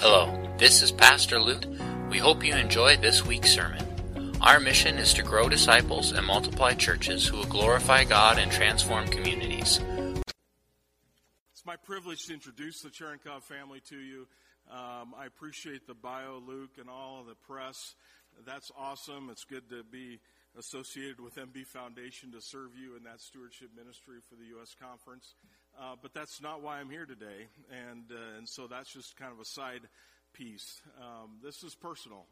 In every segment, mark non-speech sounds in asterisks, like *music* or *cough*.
Hello, this is Pastor Luke. We hope you enjoyed this week's sermon. Our mission is to grow disciples and multiply churches who will glorify God and transform communities. It's my privilege to introduce the Cherenkov family to you. Um, I appreciate the bio, Luke, and all of the press. That's awesome. It's good to be associated with MB Foundation to serve you in that stewardship ministry for the U.S. Conference. Uh, but that's not why I'm here today, and uh, and so that's just kind of a side piece. Um, this is personal,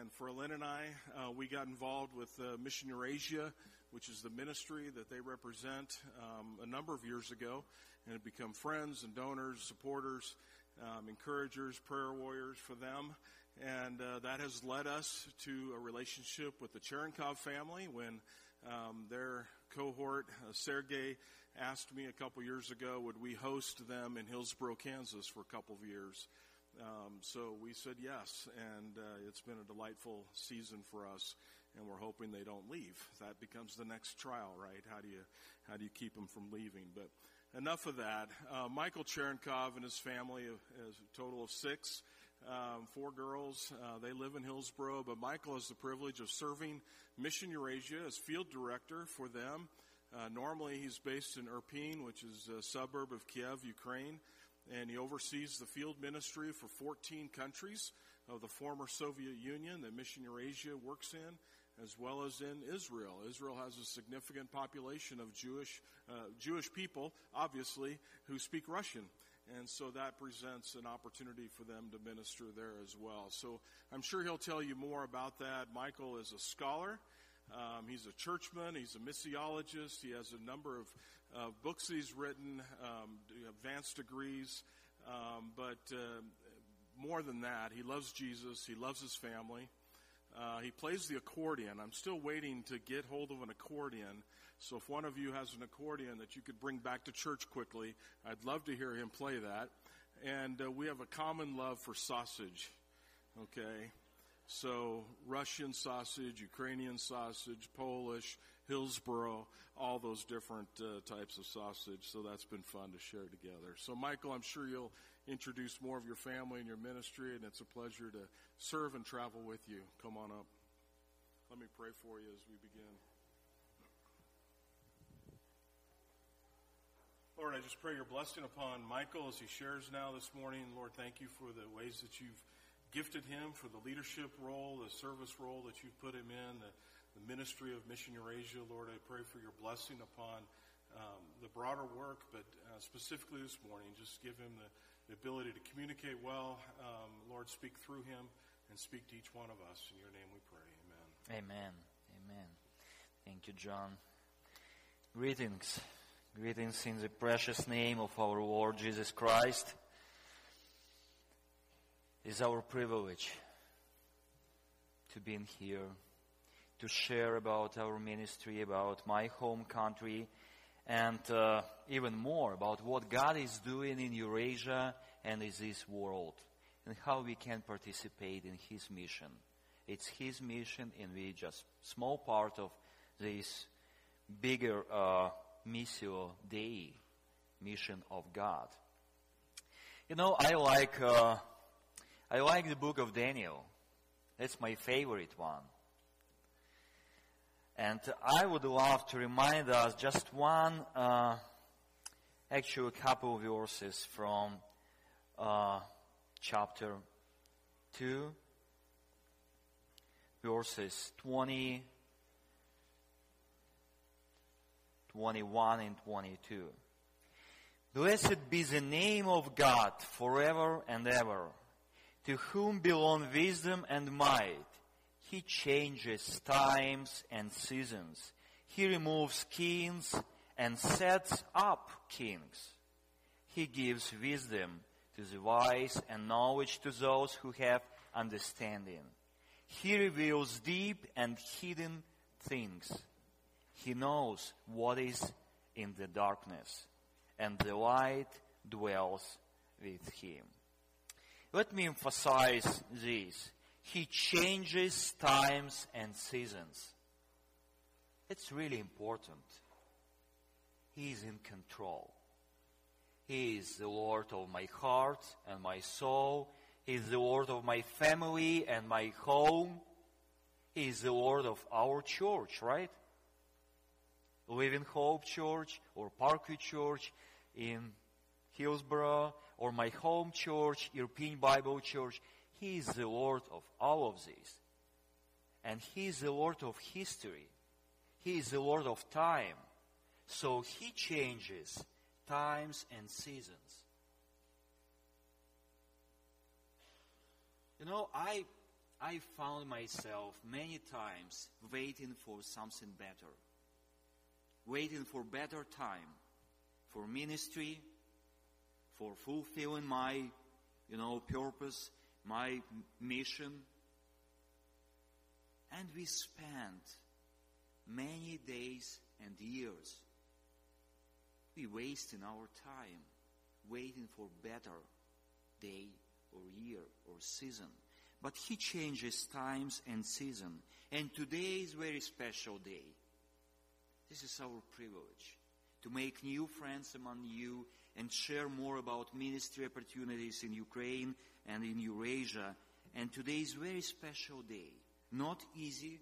and for Lynn and I, uh, we got involved with uh, Mission Eurasia, which is the ministry that they represent, um, a number of years ago, and have become friends and donors, supporters, um, encouragers, prayer warriors for them. And uh, that has led us to a relationship with the Cherenkov family when um, their cohort, uh, Sergey, asked me a couple years ago, would we host them in Hillsboro, Kansas for a couple of years? Um, so we said yes, and uh, it's been a delightful season for us, and we're hoping they don't leave. That becomes the next trial, right? How do you how do you keep them from leaving? But enough of that. Uh, Michael Cherenkov and his family, is a total of six um, four girls. Uh, they live in Hillsboro, but Michael has the privilege of serving Mission Eurasia as field director for them. Uh, normally, he's based in Irpin, which is a suburb of Kiev, Ukraine, and he oversees the field ministry for 14 countries of the former Soviet Union that Mission Eurasia works in, as well as in Israel. Israel has a significant population of Jewish uh, Jewish people, obviously, who speak Russian. And so that presents an opportunity for them to minister there as well. So I'm sure he'll tell you more about that. Michael is a scholar. Um, he's a churchman. He's a missiologist. He has a number of uh, books he's written, um, advanced degrees. Um, but uh, more than that, he loves Jesus. He loves his family. Uh, he plays the accordion. I'm still waiting to get hold of an accordion. So if one of you has an accordion that you could bring back to church quickly, I'd love to hear him play that. And uh, we have a common love for sausage. Okay? So Russian sausage, Ukrainian sausage, Polish, Hillsboro, all those different uh, types of sausage. So that's been fun to share together. So Michael, I'm sure you'll introduce more of your family and your ministry, and it's a pleasure to serve and travel with you. Come on up. Let me pray for you as we begin. Lord, I just pray your blessing upon Michael as he shares now this morning. Lord, thank you for the ways that you've gifted him, for the leadership role, the service role that you've put him in, the, the ministry of Mission Eurasia. Lord, I pray for your blessing upon um, the broader work, but uh, specifically this morning, just give him the, the ability to communicate well. Um, Lord, speak through him and speak to each one of us. In your name we pray. Amen. Amen. Amen. Thank you, John. Greetings. Greetings in the precious name of our Lord Jesus Christ. Is our privilege to be in here, to share about our ministry, about my home country, and uh, even more about what God is doing in Eurasia and in this world, and how we can participate in His mission. It's His mission, and we just small part of this bigger. Uh, Missio mission of God. You know, I like uh, I like the book of Daniel. That's my favorite one. And I would love to remind us just one, uh, actually, a couple of verses from uh, chapter 2, verses 20 21 and 22. Blessed be the name of God forever and ever, to whom belong wisdom and might. He changes times and seasons. He removes kings and sets up kings. He gives wisdom to the wise and knowledge to those who have understanding. He reveals deep and hidden things. He knows what is in the darkness, and the light dwells with him. Let me emphasize this. He changes times and seasons. It's really important. He is in control. He is the Lord of my heart and my soul. He is the Lord of my family and my home. He is the Lord of our church, right? Living Hope Church or Parkway Church in Hillsboro or my home church, Irpin Bible Church. He is the Lord of all of these. And He is the Lord of history. He is the Lord of time. So He changes times and seasons. You know, I, I found myself many times waiting for something better. Waiting for better time, for ministry, for fulfilling my, you know, purpose, my mission. And we spent many days and years we wasting our time waiting for better day or year or season. But he changes times and season. And today is very special day. This is our privilege to make new friends among you and share more about ministry opportunities in Ukraine and in Eurasia. And today is a very special day. Not easy,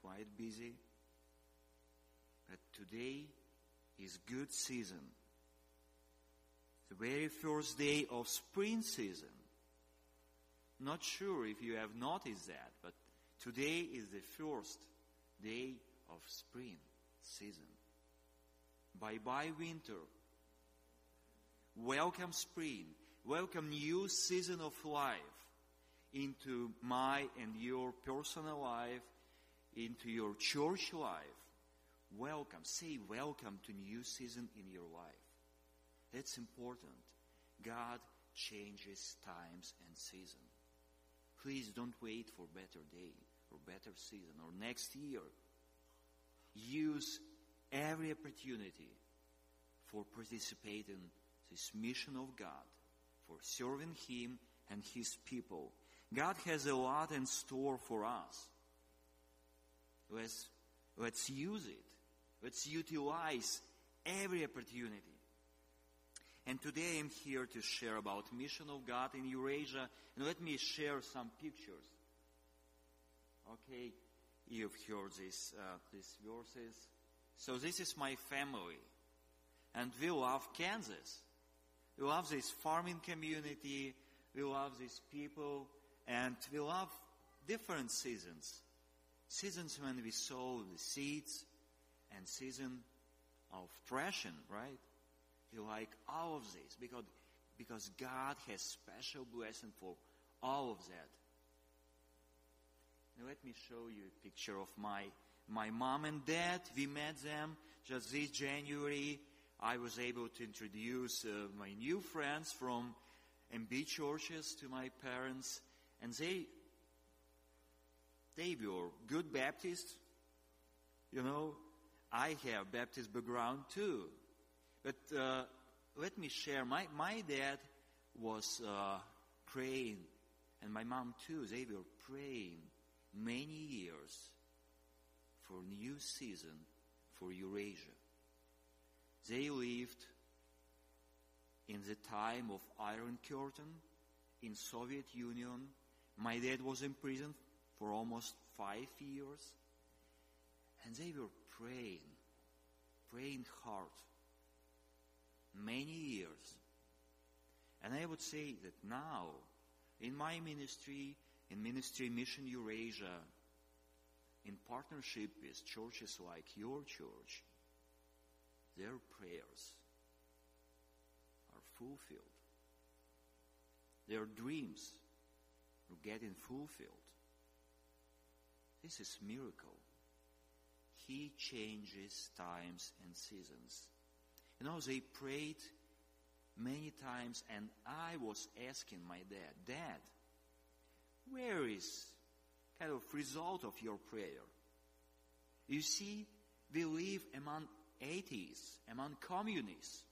quite busy, but today is good season. The very first day of spring season. Not sure if you have noticed that, but today is the first day of spring season. Bye bye winter. Welcome spring. Welcome new season of life into my and your personal life, into your church life. Welcome. Say welcome to new season in your life. That's important. God changes times and season. Please don't wait for better day or better season or next year. Use every opportunity for participating this mission of God, for serving Him and His people. God has a lot in store for us. Let's, let's use it. Let's utilize every opportunity. And today I'm here to share about mission of God in Eurasia. And let me share some pictures. Okay, you've heard this, uh, these verses. So this is my family. And we love Kansas. We love this farming community. We love these people. And we love different seasons. Seasons when we sow the seeds and season of threshing, right? We like all of this because, because God has special blessing for all of that. Now let me show you a picture of my, my mom and dad. We met them just this January. I was able to introduce uh, my new friends from MB churches to my parents and they, they were good Baptists, you know, I have Baptist background too. But uh, let me share. My, my dad was uh, praying, and my mom too. They were praying many years for new season for Eurasia. They lived in the time of Iron Curtain in Soviet Union. My dad was in prison for almost five years. And they were praying, praying hard, many years. And I would say that now, in my ministry, in Ministry Mission Eurasia, in partnership with churches like your church, their prayers are fulfilled. Their dreams are getting fulfilled. This is miracle. He changes times and seasons. You know, they prayed many times, and I was asking my dad, Dad, where is kind of result of your prayer? You see, we live among atheists, among communists.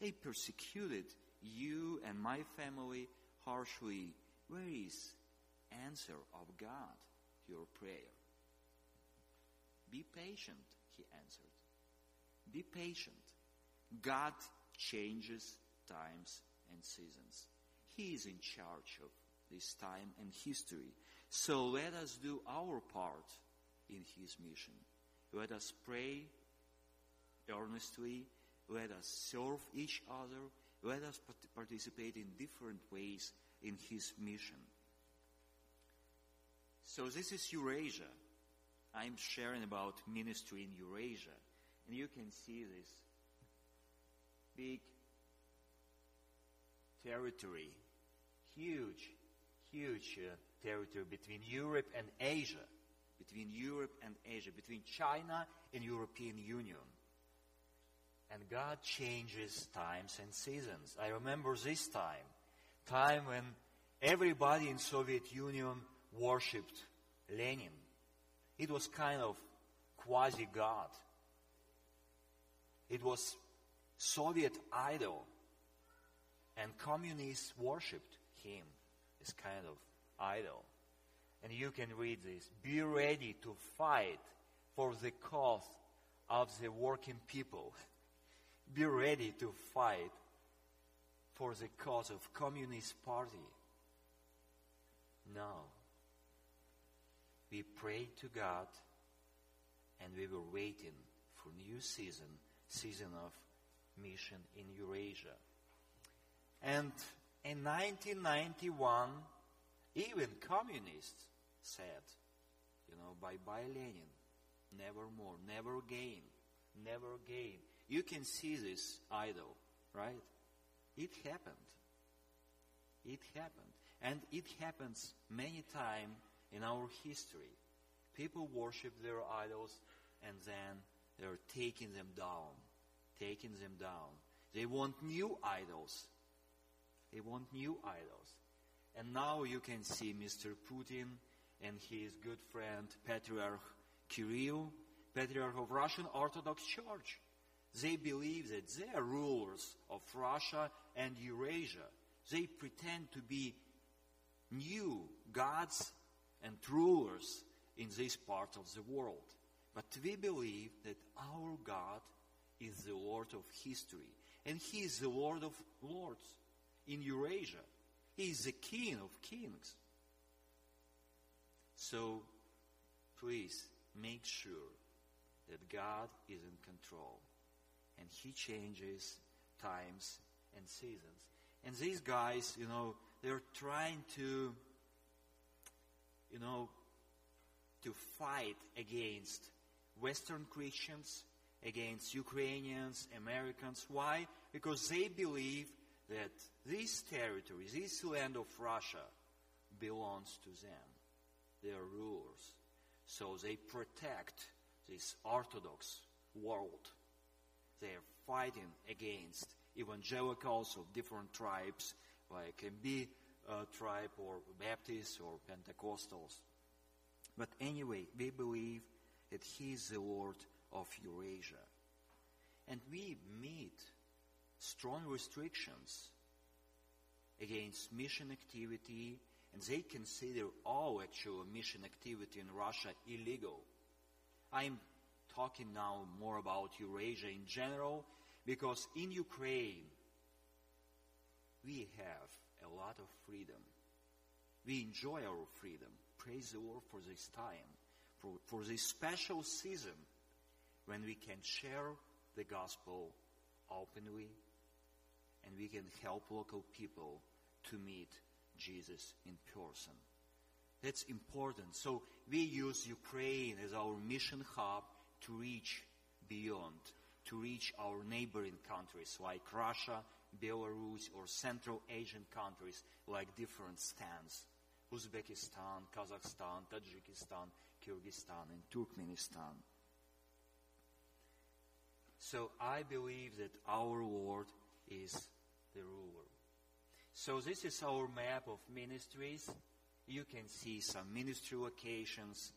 They persecuted you and my family harshly. Where is answer of God to your prayer? Be patient, he answered. Be patient. God changes times and seasons. He is in charge of this time and history. So let us do our part in His mission. Let us pray earnestly. Let us serve each other. Let us participate in different ways in His mission. So this is Eurasia. I'm sharing about ministry in Eurasia. And you can see this big territory, huge, huge uh, territory between Europe and Asia, between Europe and Asia, between China and European Union. And God changes times and seasons. I remember this time, time when everybody in Soviet Union worshipped Lenin. It was kind of quasi God. It was Soviet idol. And communists worshipped him as kind of idol. And you can read this. Be ready to fight for the cause of the working people. *laughs* Be ready to fight for the cause of Communist Party. Now, We prayed to God and we were waiting for new season, season of mission in Eurasia. And in 1991, even communists said, you know, bye bye Lenin, never more, never again, never again. You can see this idol, right? It happened. It happened. And it happens many times in our history. People worship their idols and then they're taking them down taking them down. They want new idols. They want new idols. And now you can see Mr. Putin and his good friend Patriarch Kirill, Patriarch of Russian Orthodox Church. They believe that they are rulers of Russia and Eurasia. They pretend to be new gods and rulers in this part of the world. But we believe that our God is the Lord of history. And He is the Lord of lords in Eurasia. He is the King of kings. So please make sure that God is in control and He changes times and seasons. And these guys, you know, they're trying to, you know, to fight against Western Christians against Ukrainians, Americans. Why? Because they believe that this territory, this land of Russia, belongs to them. They are rulers. So they protect this Orthodox world. They are fighting against evangelicals of different tribes, like be a uh, tribe or Baptists or Pentecostals. But anyway, they believe that He is the Lord of Eurasia. And we meet strong restrictions against mission activity, and they consider all actual mission activity in Russia illegal. I'm talking now more about Eurasia in general, because in Ukraine, we have a lot of freedom. We enjoy our freedom. Praise the Lord for this time, for, for this special season when we can share the gospel openly and we can help local people to meet Jesus in person. That's important. So we use Ukraine as our mission hub to reach beyond, to reach our neighboring countries like Russia, Belarus, or Central Asian countries like different stands. Uzbekistan, Kazakhstan, Tajikistan, Kyrgyzstan, and Turkmenistan. So I believe that our Lord is the ruler. So this is our map of ministries. You can see some ministry locations.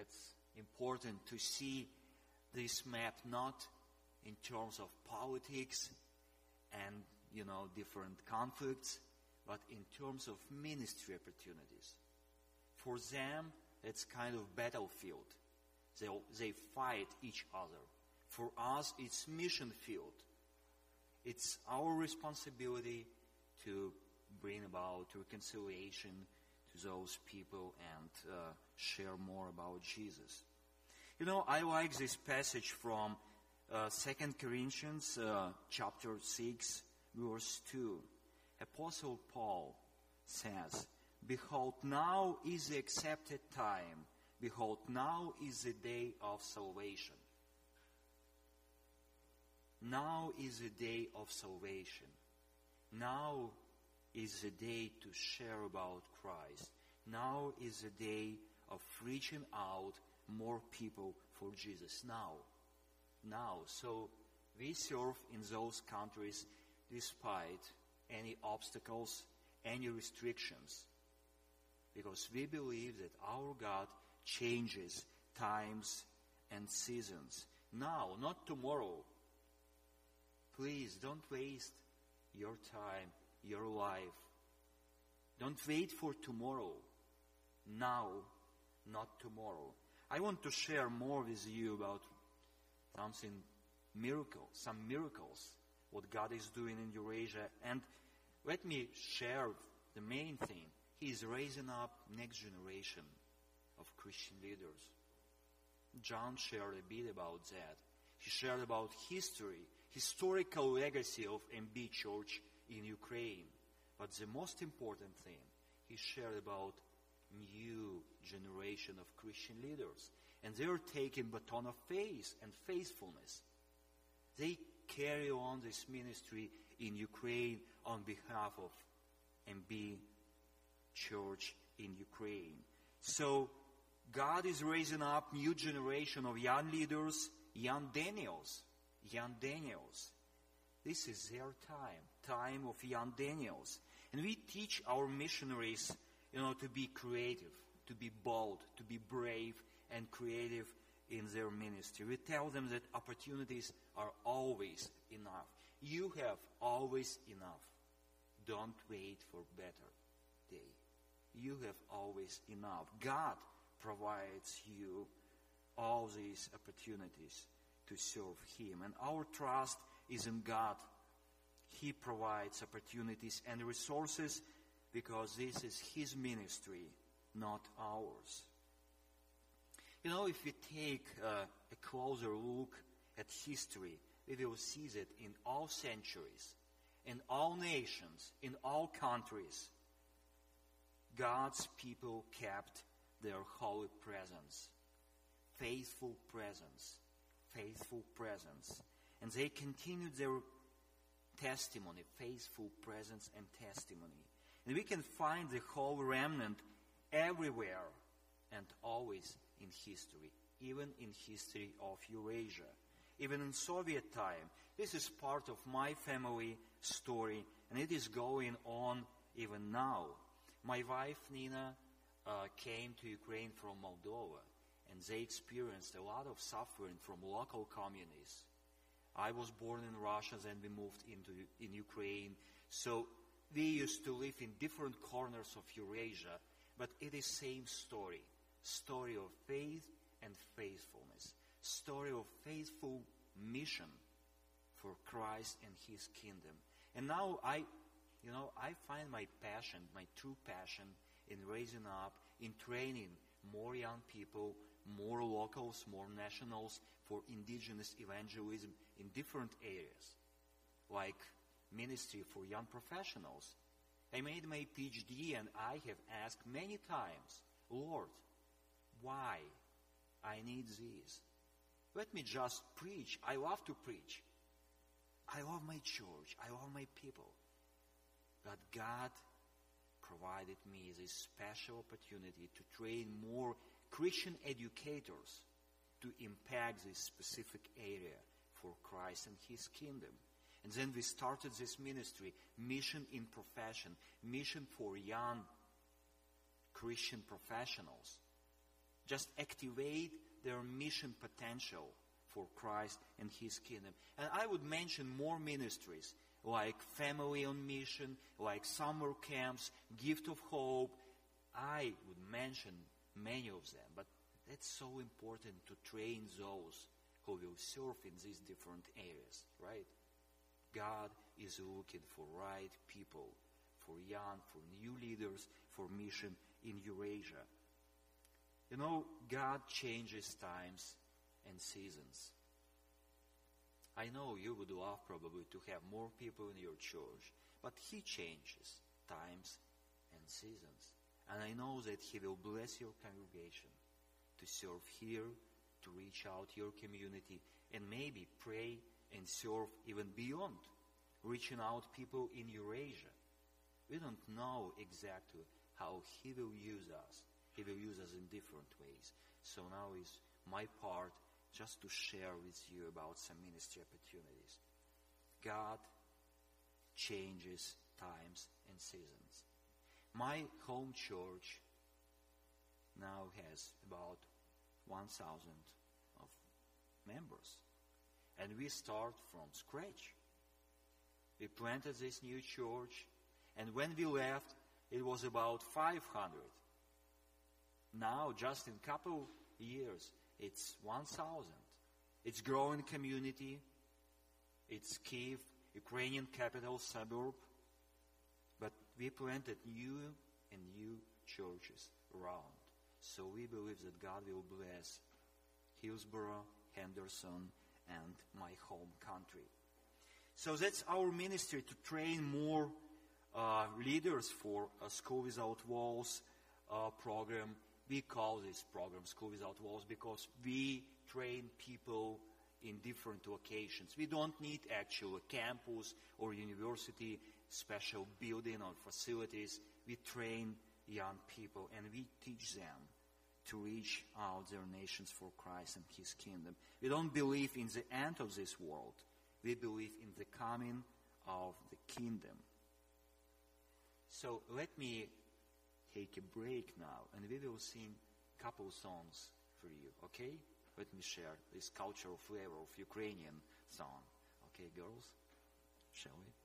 It's important to see this map not in terms of politics and, you know, different conflicts, but in terms of ministry opportunities. For them, it's kind of battlefield. They, they fight each other. For us, it's mission field. It's our responsibility to bring about reconciliation to those people and uh, share more about Jesus. You know, I like this passage from uh, 2 Corinthians uh, chapter 6, verse 2. Apostle Paul says, Behold, now is the accepted time. Behold, now is the day of salvation. Now is the day of salvation. Now is the day to share about Christ. Now is the day of reaching out more people for Jesus. Now. Now. So we serve in those countries despite any obstacles, any restrictions. Because we believe that our God changes times and seasons. Now, not tomorrow. Please don't waste your time, your life. Don't wait for tomorrow. Now, not tomorrow. I want to share more with you about something miracle, some miracles, what God is doing in Eurasia. And let me share the main thing. He is raising up next generation of Christian leaders. John shared a bit about that. He shared about history, historical legacy of MB Church in Ukraine. But the most important thing, he shared about new generation of Christian leaders. And they're taking baton of faith and faithfulness. They carry on this ministry in Ukraine on behalf of MB Church in Ukraine. So God is raising up new generation of young leaders, young Daniels, young Daniels. This is their time, time of young Daniels. And we teach our missionaries, you know, to be creative, to be bold, to be brave and creative in their ministry. We tell them that opportunities are always enough. You have always enough. Don't wait for better day. You have always enough. God provides you all these opportunities to serve Him. And our trust is in God. He provides opportunities and resources because this is His ministry, not ours. You know, if we take uh, a closer look at history, we will see that in all centuries, in all nations, in all countries, God's people kept their holy presence, faithful presence, faithful presence. And they continued their testimony, faithful presence and testimony. And we can find the whole remnant everywhere and always in history, even in history of Eurasia, even in Soviet time. This is part of my family story, and it is going on even now. My wife Nina uh, came to Ukraine from Moldova, and they experienced a lot of suffering from local communists. I was born in Russia, then we moved into in Ukraine. So we used to live in different corners of Eurasia, but it is same story. Story of faith and faithfulness, story of faithful mission for Christ and His kingdom. And now I, you know, I find my passion, my true passion in raising up, in training more young people, more locals, more nationals for indigenous evangelism in different areas, like ministry for young professionals. I made my PhD and I have asked many times, Lord, why I need this. Let me just preach. I love to preach. I love my church. I love my people. But God provided me this special opportunity to train more Christian educators to impact this specific area for Christ and His kingdom. And then we started this ministry, Mission in Profession, mission for young Christian professionals just activate their mission potential for Christ and His kingdom. And I would mention more ministries like Family on Mission, like summer camps, Gift of Hope. I would mention many of them, but that's so important to train those who will serve in these different areas, right? God is looking for right people for young, for new leaders, for mission in Eurasia. You know, God changes times and seasons. I know you would love probably to have more people in your church, but He changes times and seasons. And I know that He will bless your congregation to serve here, to reach out your community, and maybe pray and serve even beyond, reaching out people in Eurasia. We don't know exactly how He will use us. He will use us in different ways. So now is my part just to share with you about some ministry opportunities. God changes times and seasons. My home church now has about 1,000 of members. And we start from scratch. We planted this new church, and when we left, it was about 500. Now, just in a couple years, it's 1,000. It's growing community. It's Kiev, Ukrainian capital suburb. But we planted new and new churches around. So we believe that God will bless Hillsboro, Henderson, and my home country. So that's our ministry to train more uh, leaders for a School Without Walls uh, program we call this program School Without Walls because we train people in different locations. We don't need actual campus or university special building or facilities. We train young people and we teach them to reach out their nations for Christ and His kingdom. We don't believe in the end of this world. We believe in the coming of the kingdom. So let me take a break now and we will sing a couple songs for you, okay? Let me share this cultural flavor of Ukrainian song. Okay, girls? Shall we?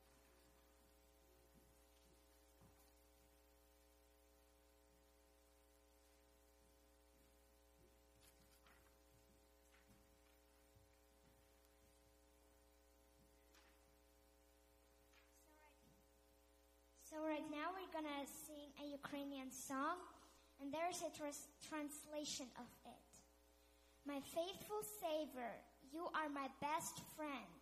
Right now we're gonna sing a Ukrainian song, and there's a translation of it. My faithful Savior, you are my best friend.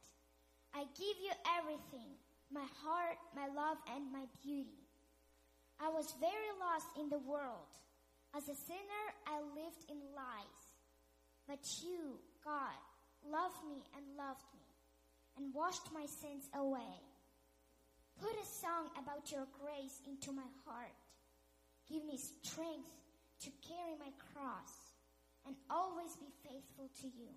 I give you everything, my heart, my love, and my beauty. I was very lost in the world. As a sinner, I lived in lies. But you, God, loved me and loved me, and washed my sins away. Put a song about your grace into my heart. Give me strength to carry my cross and always be faithful to you.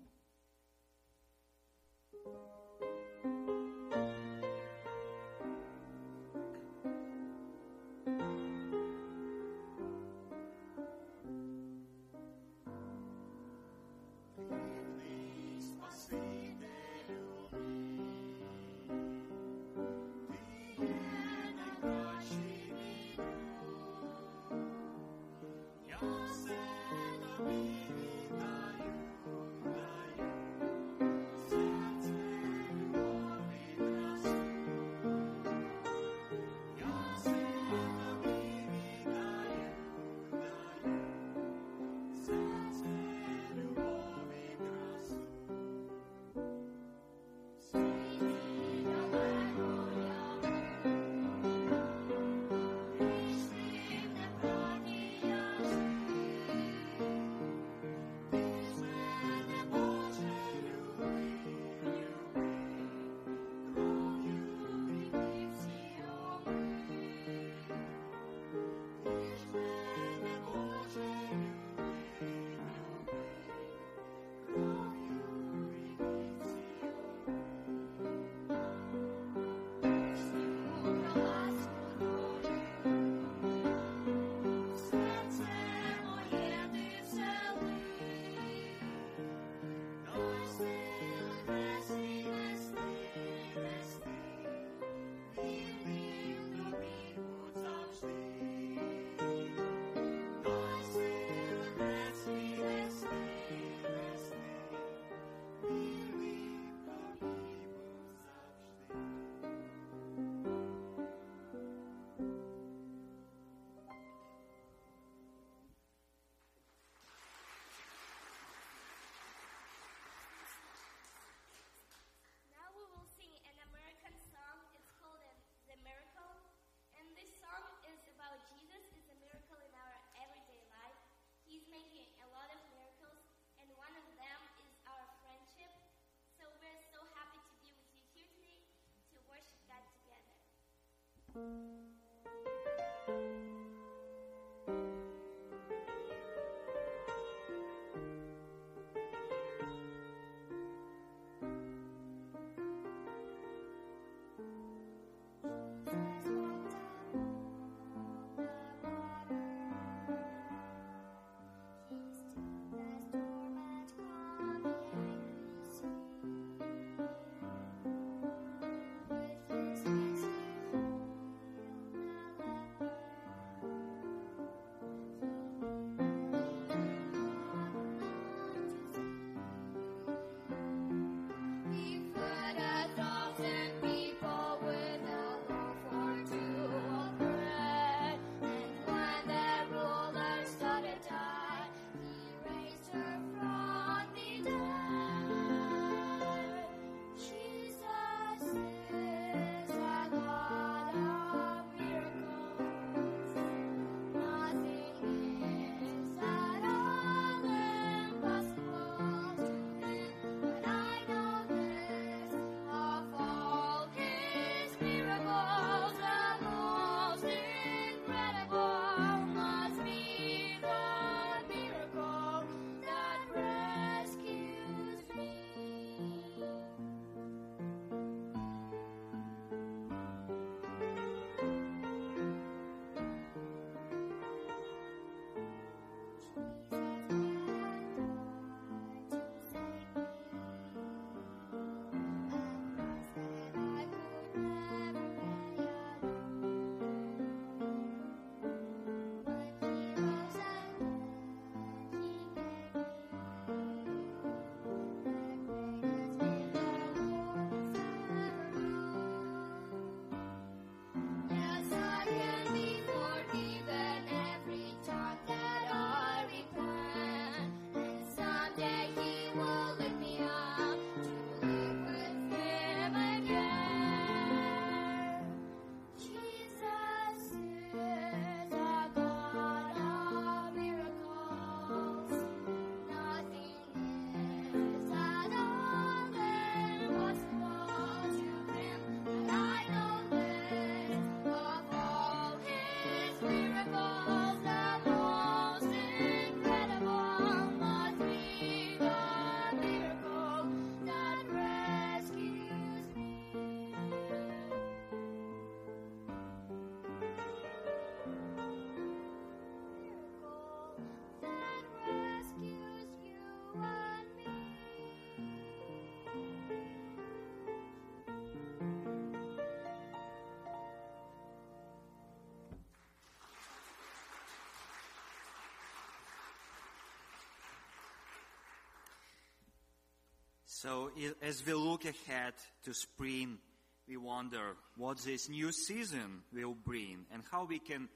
So as we look ahead to spring, we wonder what this new season will bring and how we can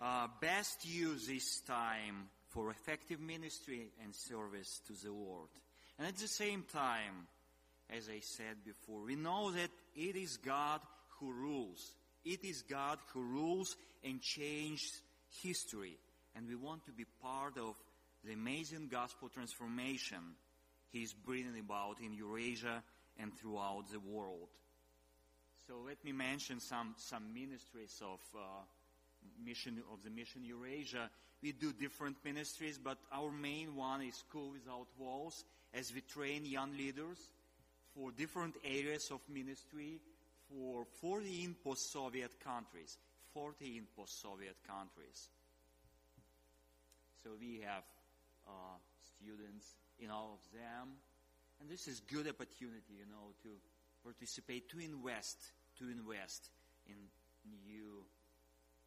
uh, best use this time for effective ministry and service to the Lord. And at the same time, as I said before, we know that it is God who rules. It is God who rules and changes history. And we want to be part of the amazing gospel transformation He's bringing about in Eurasia and throughout the world. So let me mention some, some ministries of uh, mission of the mission Eurasia. We do different ministries, but our main one is School Without Walls, as we train young leaders for different areas of ministry for 14 post-Soviet countries. 14 post-Soviet countries. So we have uh, students in all of them. And this is good opportunity, you know, to participate, to invest, to invest in new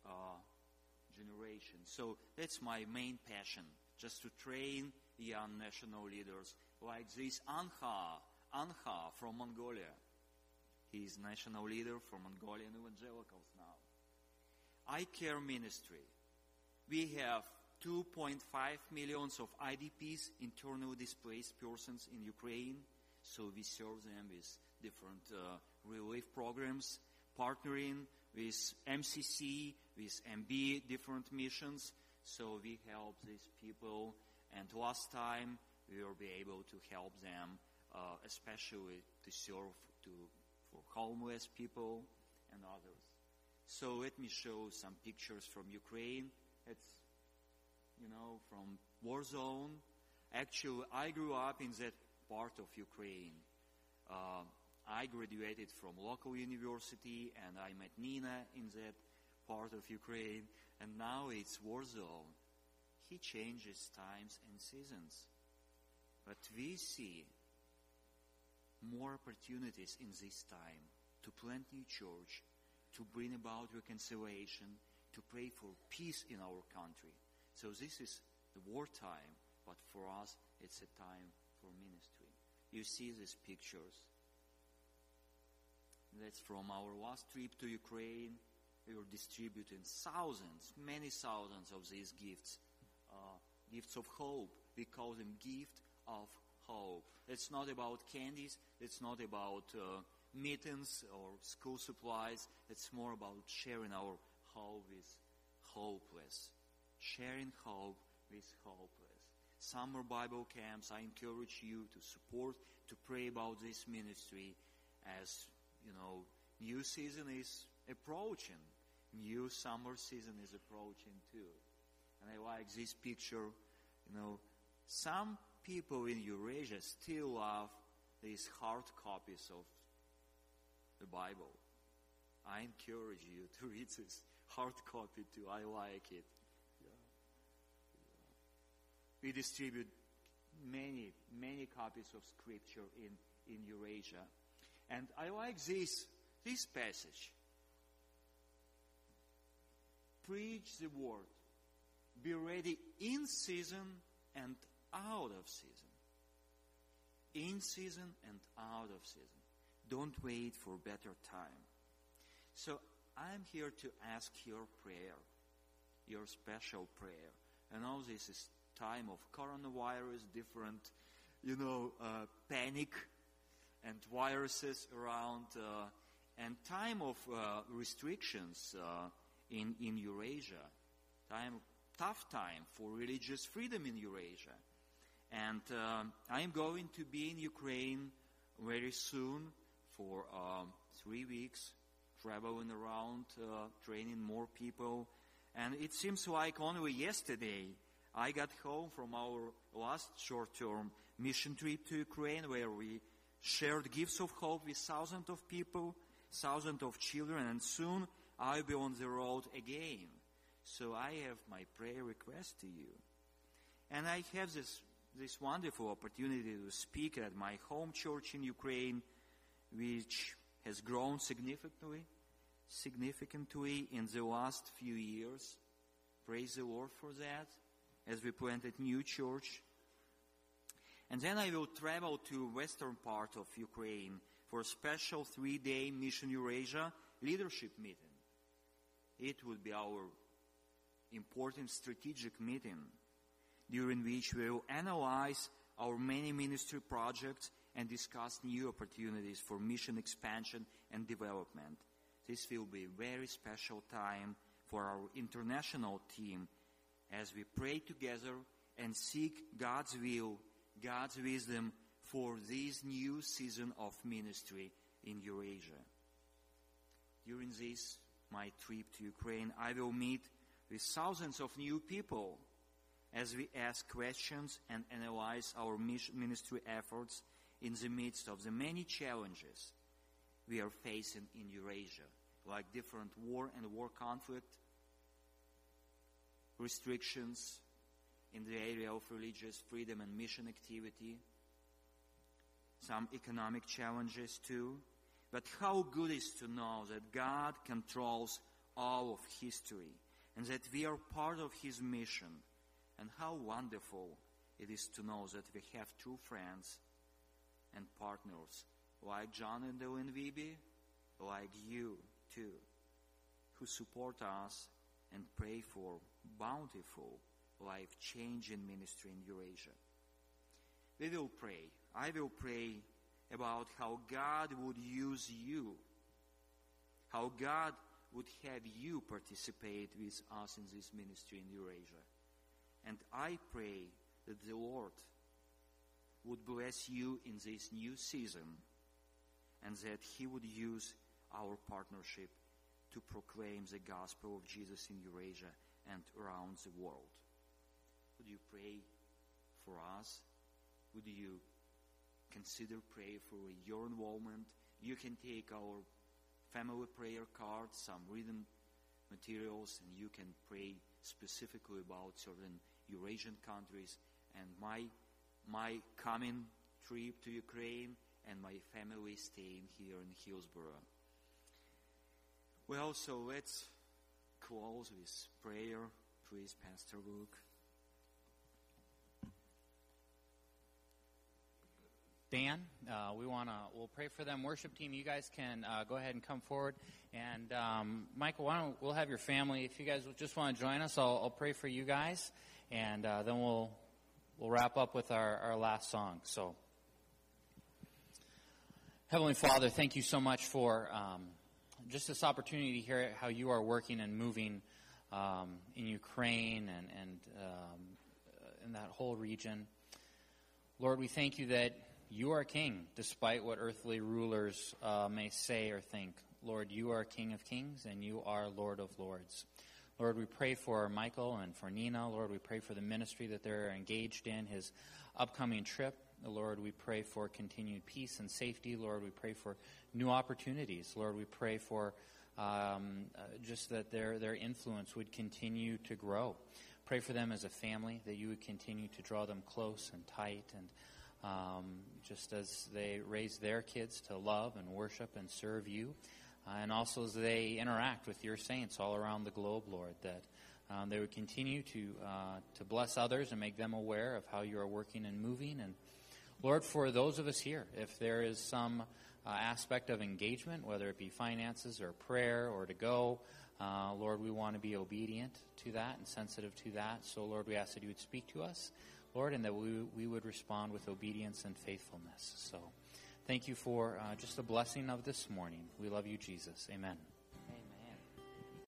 uh, generation. So that's my main passion, just to train young national leaders like this Anha, Anha from Mongolia. He's national leader for Mongolian evangelicals now. I Care Ministry. We have 2.5 millions of IDPs, internally displaced persons in Ukraine. So we serve them with different uh, relief programs, partnering with MCC, with MB, different missions. So we help these people. And last time we will be able to help them, uh, especially to serve to, for homeless people and others. So let me show some pictures from Ukraine. It's, you know, from war zone. Actually, I grew up in that part of Ukraine. Uh, I graduated from local university and I met Nina in that part of Ukraine and now it's war zone. He changes times and seasons. But we see more opportunities in this time to plant new church, to bring about reconciliation, to pray for peace in our country. So this is the wartime, but for us it's a time for ministry. You see these pictures. That's from our last trip to Ukraine. We were distributing thousands, many thousands of these gifts, uh, gifts of hope. We call them gift of hope. It's not about candies. It's not about uh, mittens or school supplies. It's more about sharing our hope with hopeless. Sharing hope with hopeless. Summer Bible camps, I encourage you to support, to pray about this ministry as, you know, new season is approaching. New summer season is approaching too. And I like this picture, you know, some people in Eurasia still love these hard copies of the Bible. I encourage you to read this hard copy too. I like it. We distribute many, many copies of scripture in, in Eurasia. And I like this, this passage. Preach the word. Be ready in season and out of season. In season and out of season. Don't wait for better time. So I'm here to ask your prayer, your special prayer. I know this is time of coronavirus, different, you know, uh, panic and viruses around, uh, and time of uh, restrictions uh, in in Eurasia, time tough time for religious freedom in Eurasia. And um, I'm going to be in Ukraine very soon for um, three weeks, traveling around, uh, training more people. And it seems like only yesterday I got home from our last short-term mission trip to Ukraine where we shared gifts of hope with thousands of people, thousands of children, and soon I'll be on the road again. So I have my prayer request to you. And I have this this wonderful opportunity to speak at my home church in Ukraine, which has grown significantly, significantly in the last few years. Praise the Lord for that, as we planted new church. And then I will travel to western part of Ukraine for a special three-day Mission Eurasia leadership meeting. It would be our important strategic meeting during which we will analyze our many ministry projects and discuss new opportunities for mission expansion and development. This will be a very special time for our international team as we pray together and seek God's will, God's wisdom for this new season of ministry in Eurasia. During this, my trip to Ukraine, I will meet with thousands of new people as we ask questions and analyze our ministry efforts in the midst of the many challenges we are facing in Eurasia, like different war and war conflict, restrictions in the area of religious freedom and mission activity, some economic challenges too. But how good is to know that God controls all of history and that we are part of His mission and how wonderful it is to know that we have true friends and partners like John and Ellen Wiebe, like you too, who support us and pray for bountiful, life-changing ministry in Eurasia. We will pray. I will pray about how God would use you, how God would have you participate with us in this ministry in Eurasia. And I pray that the Lord would bless you in this new season and that He would use our partnership to proclaim the gospel of Jesus in Eurasia and around the world. Would you pray for us? Would you consider prayer for your involvement? You can take our family prayer cards, some written materials, and you can pray specifically about certain Eurasian countries. And my my coming trip to Ukraine and my family staying here in Hillsboro. Well, so let's close with prayer. Please, Pastor Luke. Dan, uh, we want to, we'll pray for them. Worship team, you guys can uh, go ahead and come forward. And um, Michael, why don't we'll have your family. If you guys just want to join us, I'll, I'll pray for you guys, and uh, then we'll we'll wrap up with our, our last song. So, Heavenly Father, thank you so much for um, just this opportunity to hear how you are working and moving um, in Ukraine and, and um, in that whole region. Lord, we thank you that you are king, despite what earthly rulers uh, may say or think. Lord, you are King of kings and you are Lord of lords. Lord, we pray for Michael and for Nina. Lord, we pray for the ministry that they're engaged in, his upcoming trip. Lord, we pray for continued peace and safety. Lord, we pray for new opportunities. Lord, we pray for um, uh, just that their, their influence would continue to grow. Pray for them as a family, that you would continue to draw them close and tight, and um, just as they raise their kids to love and worship and serve you uh, and also as they interact with your saints all around the globe, Lord, that um, they would continue to uh, to bless others and make them aware of how you are working and moving. And Lord, for those of us here, if there is some uh, aspect of engagement, whether it be finances or prayer or to go, uh, Lord, we want to be obedient to that and sensitive to that. So, Lord, we ask that you would speak to us, Lord, and that we, we would respond with obedience and faithfulness. So. Thank you for uh, just the blessing of this morning. We love you, Jesus. Amen.